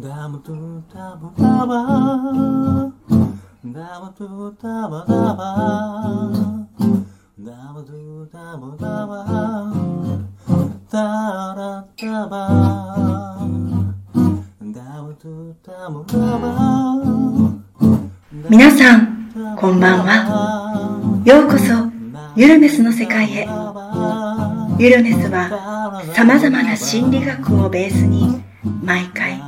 ダムトゥダムダバ。ダムトゥダバダバ。ダムトゥダムダバ。ダラダバ。ダムトゥダムダバ。皆さん、こんばんは。ようこそ、ユルメスの世界へ。ユルメスは、様々な心理学をベースに、毎回、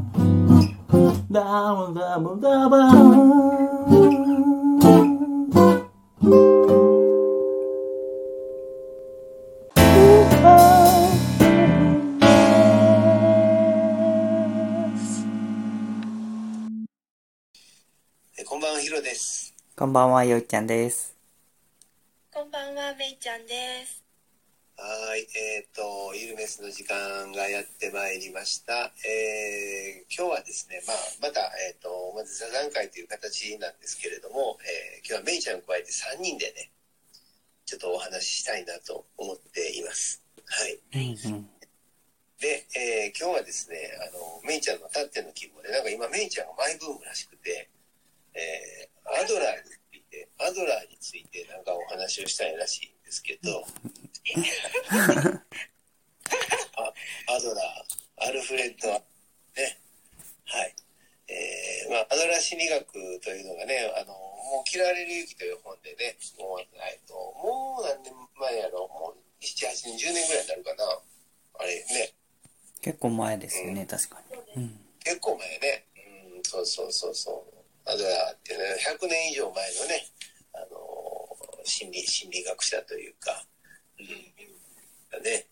ダブダブダブえこんばんは、ヒロです。こんばんは、よいちゃんです。こんばんは、めいちゃんです。はーい、えっ、と、ユルメスの時間がやってまいりました。えー今日はですね、まあ、また、えっ、と、まず座談会という形なんですけれども、えー今日はメイちゃんを加えて3人でね、ちょっとお話ししたいなと思っています。はい。うんで、えー今日はですね、あの、メイちゃんのたっての希望で、なんか今メイちゃんがマイブームらしくて、えーアドラーについて、アドラーについてなんかお話をしたいらしいんですけど、あアドラー、アルフレッド、ね、はい。えーまあ、アドラー心理学というのがね、あの、もう嫌われる勇気という本でね、もう、えっと、もう何年前やろ、もう7、8年、10年ぐらいになるかな。あれね、結構前ですよね、確かに。うん。結構前ね。うん、そうそうそうそう。アドラーってね、100年以上前のね、あのー心理、心理学者というか、うん、だね。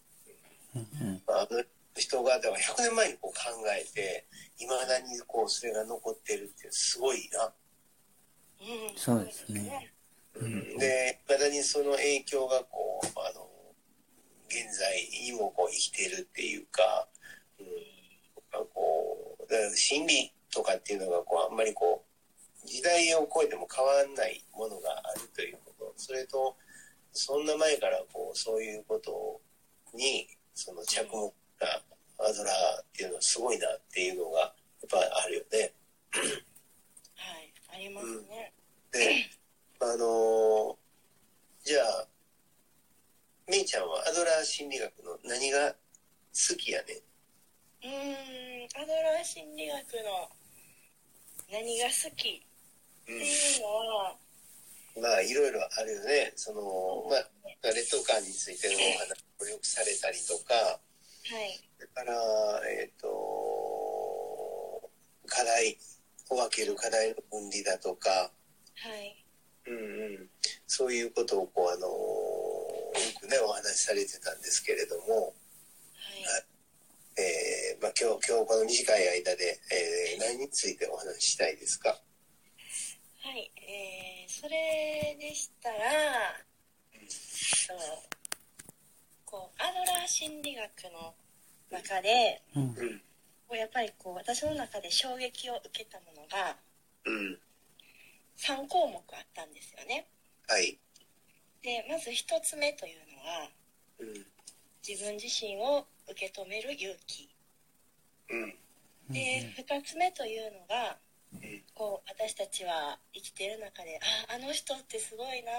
うんうん。まあ、あの人が、だから100年前にこう考えて、いまだにこう、それが残ってるってすごいな。うん、そうですね。うん、で、いまだにその影響がこう、あの、現在にもこう生きてるっていうか、うん、なんかこう、だから心理とかっていうのがこう、あんまりこう、時代を超えても変わんないものがあるという。それと、そんな前からこう、そういうことに、その着目がアドラーっていうのはすごいなっていうのが、やっぱあるよね。はい、ありますね。で、あのーじゃあ、めいちゃんはアドラー心理学の何が好きやねん？うーん、アドラー心理学の何が好きっていうのは、まあ、いろいろあるよね。その、まあ、劣等感についてのお話をよくされたりとか、はい、それから、えっ、と、課題を分ける課題の分離だとか、はい、うんうん、そういうことをこう、あのよくね、お話しされてたんですけれども、はい。えーまあ、今日、今日この短い間で、えー何についてお話ししたいですか？はい、えー、それでしたら、そうこう、アドラー心理学の中で、うん。うん、こうやっぱりこう、私の中で衝撃を受けたものがうん、3項目あったんですよね。はい、で、まず1つ目というのは、うん、自分自身を受け止める勇気。うん、で、2つ目というのが、うんこう私たちは生きてる中でああの人ってすごいな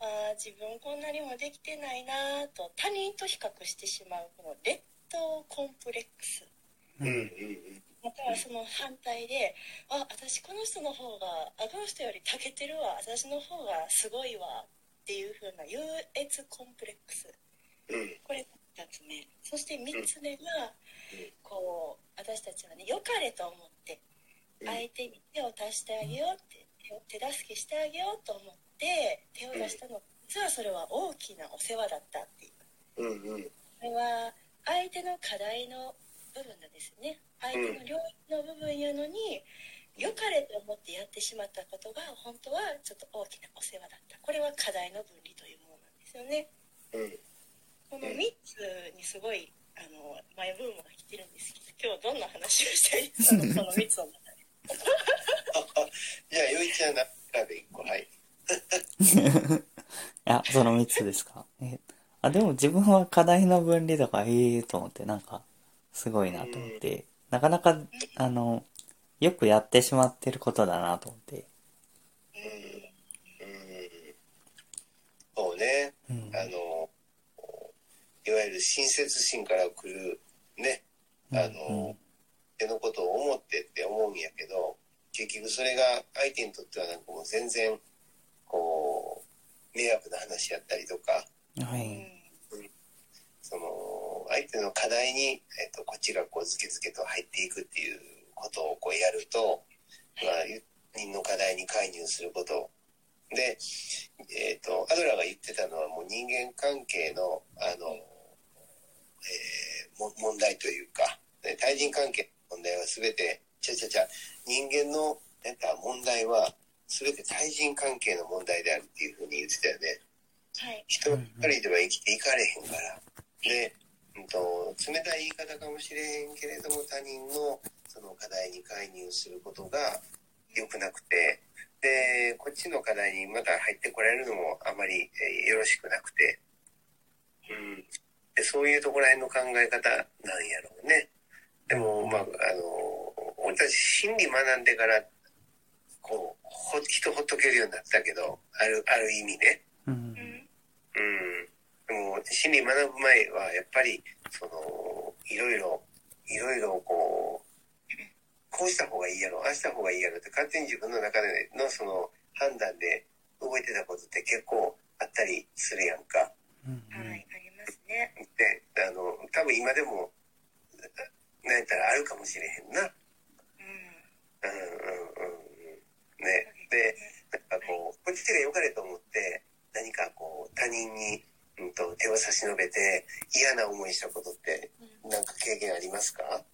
あ自分こんなにもできてないなと他人と比較してしまうこの劣等コンプレックス。うん、うん、またはその反対であ私この人の方があこの人より長けてるわ私の方がすごいわっていう風な優越コンプレックス。うん、これ2つ目。そして3つ目がこう私たちはね良かれと思って相手に手を出してあげようって手助けしてあげようと思って手を出したの。実はそれは大きなお世話だったっていう。うん、うん、これは相手の課題の部分なんですね。相手の領域の部分やのに良かれと思ってやってってしまったことが本当はちょっと大きなお世話だった。これは課題の分離というものなんですよね。うん。この3つにすごいあのマイブームが来てるんですけど今日どんな話をしたいですか？その3つの中で じゃあ、よいちゃん中で1個、はい。いや、その3つですか。えあ、でも自分は課題の分離とか、ええと思って、なんか、すごいなと思って、なかなか、あの、よくやってしまってることだなと思って。うん。そうね。うん。あの、いわゆる親切心から来る、ね、あの、手のことを思ってって思うんやけど、結局それが相手にとってはなんかもう全然、こう、迷惑な話やったりとか、うんはい。その、相手の課題に、えっと、こっちがこう、ずけずけと入っていくっていうことをこうやると、まあ、他人の課題に介入すること。で、えっ、と、アドラーが言ってたのはもう人間関係の、あの、えーも問題というか、ね対人関係の問題は全て、ちゃちゃちゃ、人間の、なんか問題は全て対人関係の問題であるっていうふうに言ってたよね。はい人一人では生きていかれへんから。で、うんと、冷たい言い方かもしれへんけれども、他人のその課題に介入することが良くなくて、で、こっちの課題にまた入ってこられるのもあまり、えーよろしくなくて、うん。で、そういうところらへんの考え方なんやろうね。でも、まあ、あの、俺たち心理学んでから、こう、ほ人ほっとけるようになったけど、ある、ある意味ね。うんうん。うん。でも、心理学ぶ前は、やっぱり、その、いろいろ、いろいろこう、こうした方がいいやろ、ああした方がいいやろって、勝手に自分の中でのその判断で動いてたことって結構あったりするやんか。うんはいありますねで、あの、多分今でも、なんやったらあるかもしれへんな。うんうんうんうんうん。ね。で、なんかこう、こっちが良かれと思って、何かこう、他人に、うんと、手を差し伸べて、嫌な思いしたことって、うんなんか経験ありますか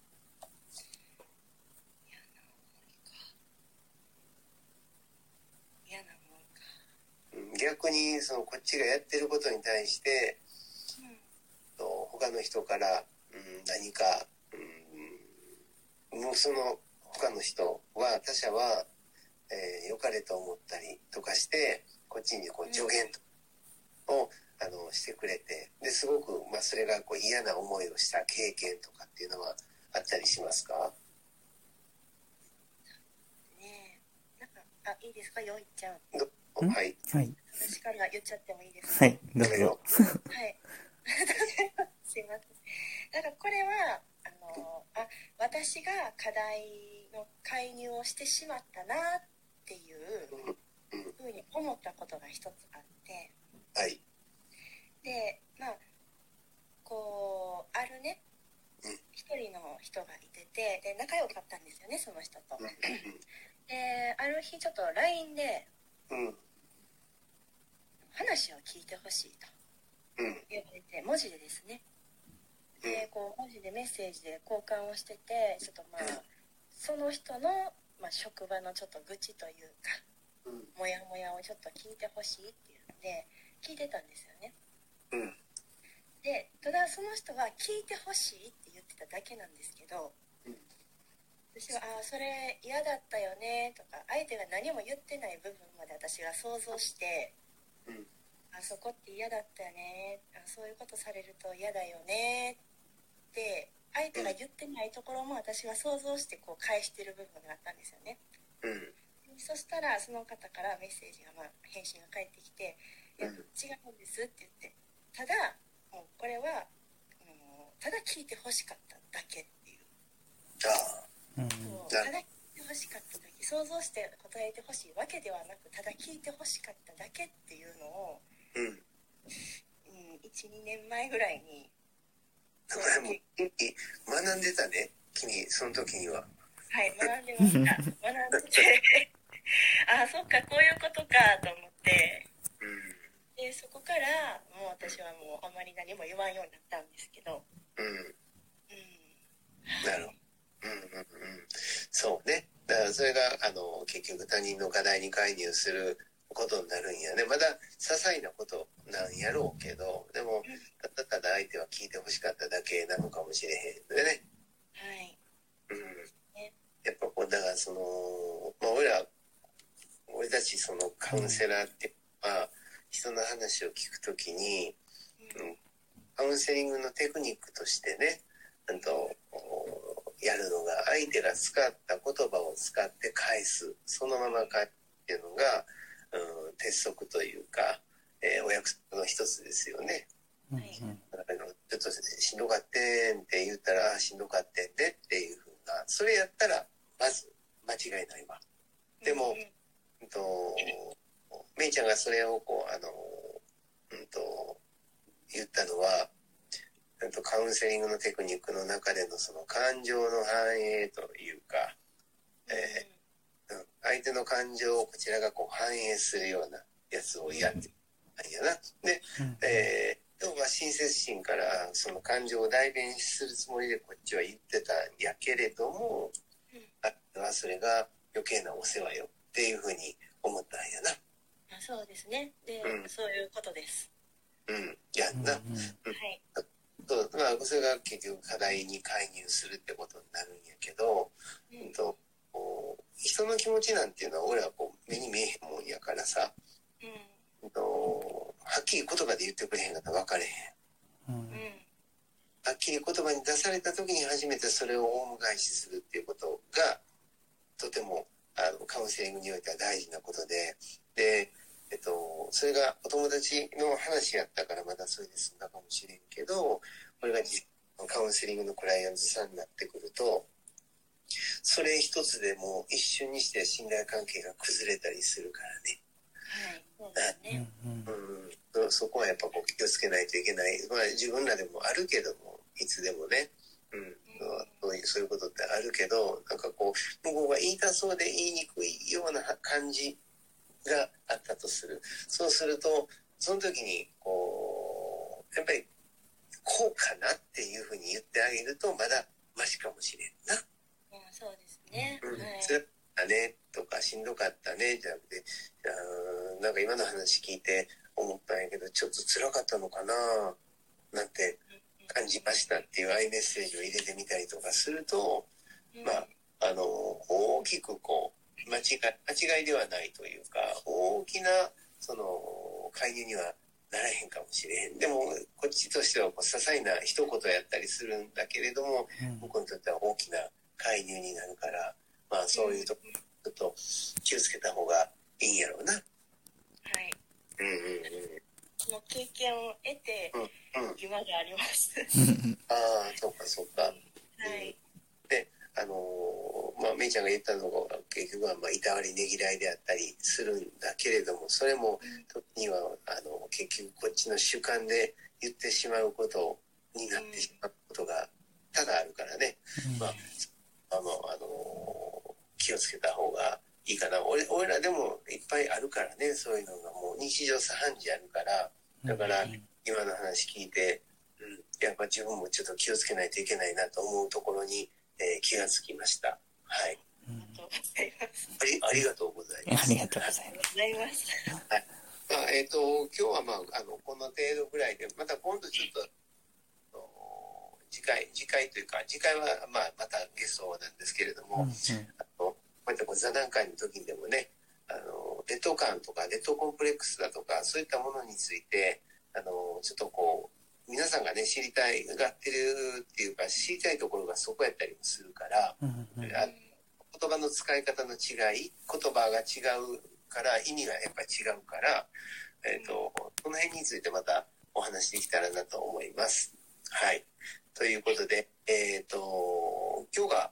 うん逆に、その、こっちがやってることに対して、うんと他の人から、うん、何か、その他の人は、他者は、えー良かれと思ったりとかして、こっちにこう助言とを、あの、してくれて、で、すごく、まあ、それがこう嫌な思いをした経験とかっていうのはあったりしますか？ねえなんかあいいですか？よいちゃんん？はい。はい。私から言っちゃってもいいですか？はい。どうぞ。はい。すいません。なんかこれはあ私が課題の介入をしてしまったなっていうふうに思ったことが一つあってはい。でまあこうあるねうん一人の人がいててで仲良かったんですよねその人と。うんである日ちょっと LINE でうん。話を聞いてほしいとうん。言われて文字でですねでこう文字でメッセージで交換をしててちょっとまあその人の、まあ、職場のちょっと愚痴というかうん。モヤモヤをちょっと聞いてほしいっていうんで聞いてたんですよねうん。でただその人は聞いてほしいって言ってただけなんですけどうん私は「ああそれ嫌だったよね」とか相手が何も言ってない部分まで私が想像してうん。「あそこって嫌だったよねあそういうことされると嫌だよね」って相手が言ってないところも私が想像してこう返してる部分があったんですよねうん。そしたらその方からメッセージが、まあ、返信が返ってきて「いやうん違うんです」って言ってただもうこれはもうただ聞いてほしかっただけっていうああ。うんそうただ聞いてほしかっただけ想像して答えてほしいわけではなくただ聞いてほしかっただけっていうのを、うん。うん、12年前ぐらいにお前も、学んでたね。君、その時には。はい学んでました学んでて ああそっかこういうことかと思ってうん。でそこからもう私はもうあまり何も言わんようになったんですけど、うん。うん、なるほど。うんうんうん。そうね。あだからそれがあの結局他人の課題に介入することになるんや。ねまだ些細なことなんやろうけどでもただただ相手は聞いてほしかっただけなのかもしれへんでね、はい。うん。ね、やっぱこうだからその、まあ、俺ら俺たちそのカウンセラーってまあ人の話を聞くときにうん。カウンセリングのテクニックとしてねうんとやるのが相手が使った言葉を使って返すそのまま返すっていうのが、うん、鉄則というか、えーお約束の一つですよね。うんはいあのちょっとしんどかってんって言ったら、あしんどかってんねっていうふうな、それやったら、まず間違いないわ。でもうんうんと、めいちゃんがそれをこう、あの、うんと、言ったのは、うんとカウンセリングのテクニックの中でのその感情の反映というか、えーうん相手の感情をこちらがこう反映するようなやつをやってたんやな。で、うんえー、要は親切心からその感情を代弁するつもりでこっちは言ってたんやけれども、うんあとはそれが余計なお世話よっていうふうに思ったんやな。あそうですね。で、うんそういうことです。うん、やんな。はい。そうまあ、それが結局課題に介入するってことになるんやけど、ううんんと人の気持ちなんていうのは俺はこう目に見えへんもんやからさ、うん。うんとはっきり言葉で言ってくれへんかったら分かれへん。うん。うんはっきり言葉に出された時に初めてそれをオウム返しするっていうことがとてもあのカウンセリングにおいては大事なことで。で、えっと、それがお友達の話やったからまだそれで済んだかもしれんけどこれが実カウンセリングのクライアントさんになってくるとそれ一つでもう一瞬にして信頼関係が崩れたりするからね。はい。そうですね。うんうん、そそこはやっぱこう気をつけないといけない、まあ、自分らでもあるけどもいつでもね、うん、そういうそういうことってあるけどなんかこう向こうが言いたそうで言いにくいような感じがあったとするそうするとその時にこうやっぱりこうかなっていうふうに言ってあげるとまだマシかもしれんな。うん、そうですね。うんはい。辛かったねとかしんどかったねじゃなくてあーなんか今の話聞いて思ったんやけどちょっと辛かったのかななんて感じましたっていうアイメッセージを入れてみたりとかするとうんまああの大きくこう間違い間違いではないというか大きなその介入にはならへんかもしれへんでもこっちとしてはこう些細な一言やったりするんだけれども向こうにとっては大きな介入になるから、まあそういうとこちょっと気をつけた方がいいんやろうな。はい。うんうんその経験を得て、うん。うんうん。今があります。ああ、そうかそうか。はい。あのーまあ、めいちゃんが言ったのが結局はまあいたわりねぎらいであったりするんだけれどもそれも時にはあの結局こっちの主観で言ってしまうことになってしまうことが多々あるからね。まあ、あの、あの、気をつけた方がいいかな。俺、俺らでもいっぱいあるからね、そういうのがもう日常茶飯事あるから、だから今の話聞いて、うん、やっぱ自分もちょっと気をつけないといけないなと思うところに、えー気がつきました。はい。ありがとうございます。あ りありがとうございます。ありがとうございありがとうございます。まあ、えっ、と、今日はまあ、あの、この程度ぐらいで、また今度ちょっと、回、次回というか、次回はまあ、またゲストなんですけれども、ます。あのこういったこう座談会の時にでもね、あの、劣等感とか劣等コンプレックスだとか、そういったものについて、あの、ちょっとこう、皆さんがね、知りたいがってるっていうか、知りたいところがそこやったりもするから、うんうんあ言葉の使い方の違い、言葉が違うから、意味がやっぱり違うから、えっ、と、この辺についてまたお話できたらなと思います。はい。ということで、えっ、と、今日が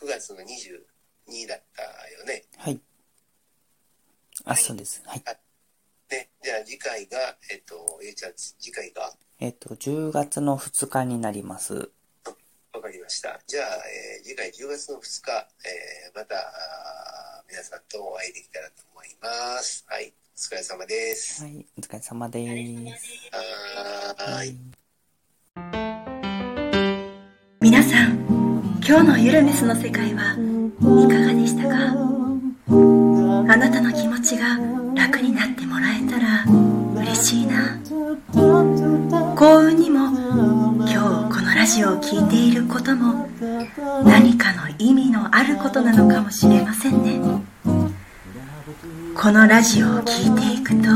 9月の22だったよね。はい。あ、そうです。はい。ね、じゃあ次回が、えっ、と、ゆうちゃん、次回が、えっと、10月の2日になります。わかりました。じゃあ、えー次回10月の2日、えーまた、皆さんとお会いできたらと思います。はい。お疲れ様です。はい。お疲れ様です。はーい。皆さん今日のゆるめすの世界はいかがでしたか？あなたの気持ちが楽になってもらえたら嬉しいな。幸運にも今日このラジオを聴いていることも何かの意味のあることなのかもしれませんね。このラジオを聴いていくと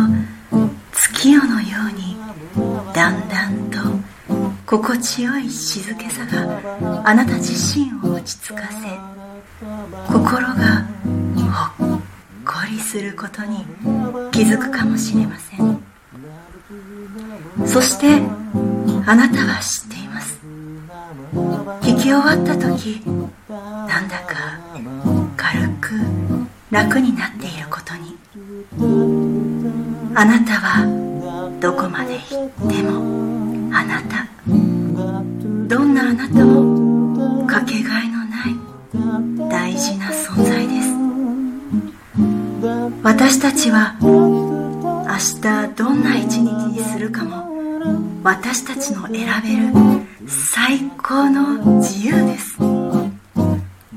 月夜のように心地よい静けさがあなた自身を落ち着かせ心がほっこりすることに気づくかもしれません。そしてあなたは知っています。聞き終わった時なんだか軽く楽になっていることに。あなたはどこまで行ってもあなたどんなあなたもかけがえのない大事な存在です。私たちは明日どんな一日にするかも私たちの選べる最高の自由です。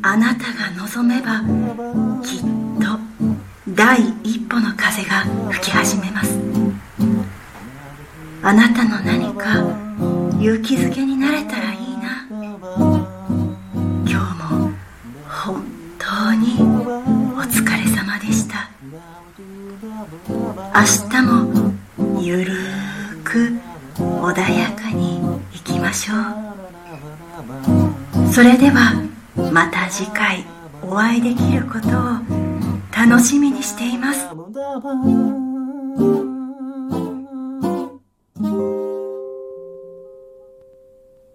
あなたが望めばきっと第一歩の風が吹き始めます。あなたの何か勇気づけになれたらいいな。今日も本当にお疲れ様でした。明日もゆるーく穏やかにいきましょう。それではまた次回お会いできることを楽しみにしています。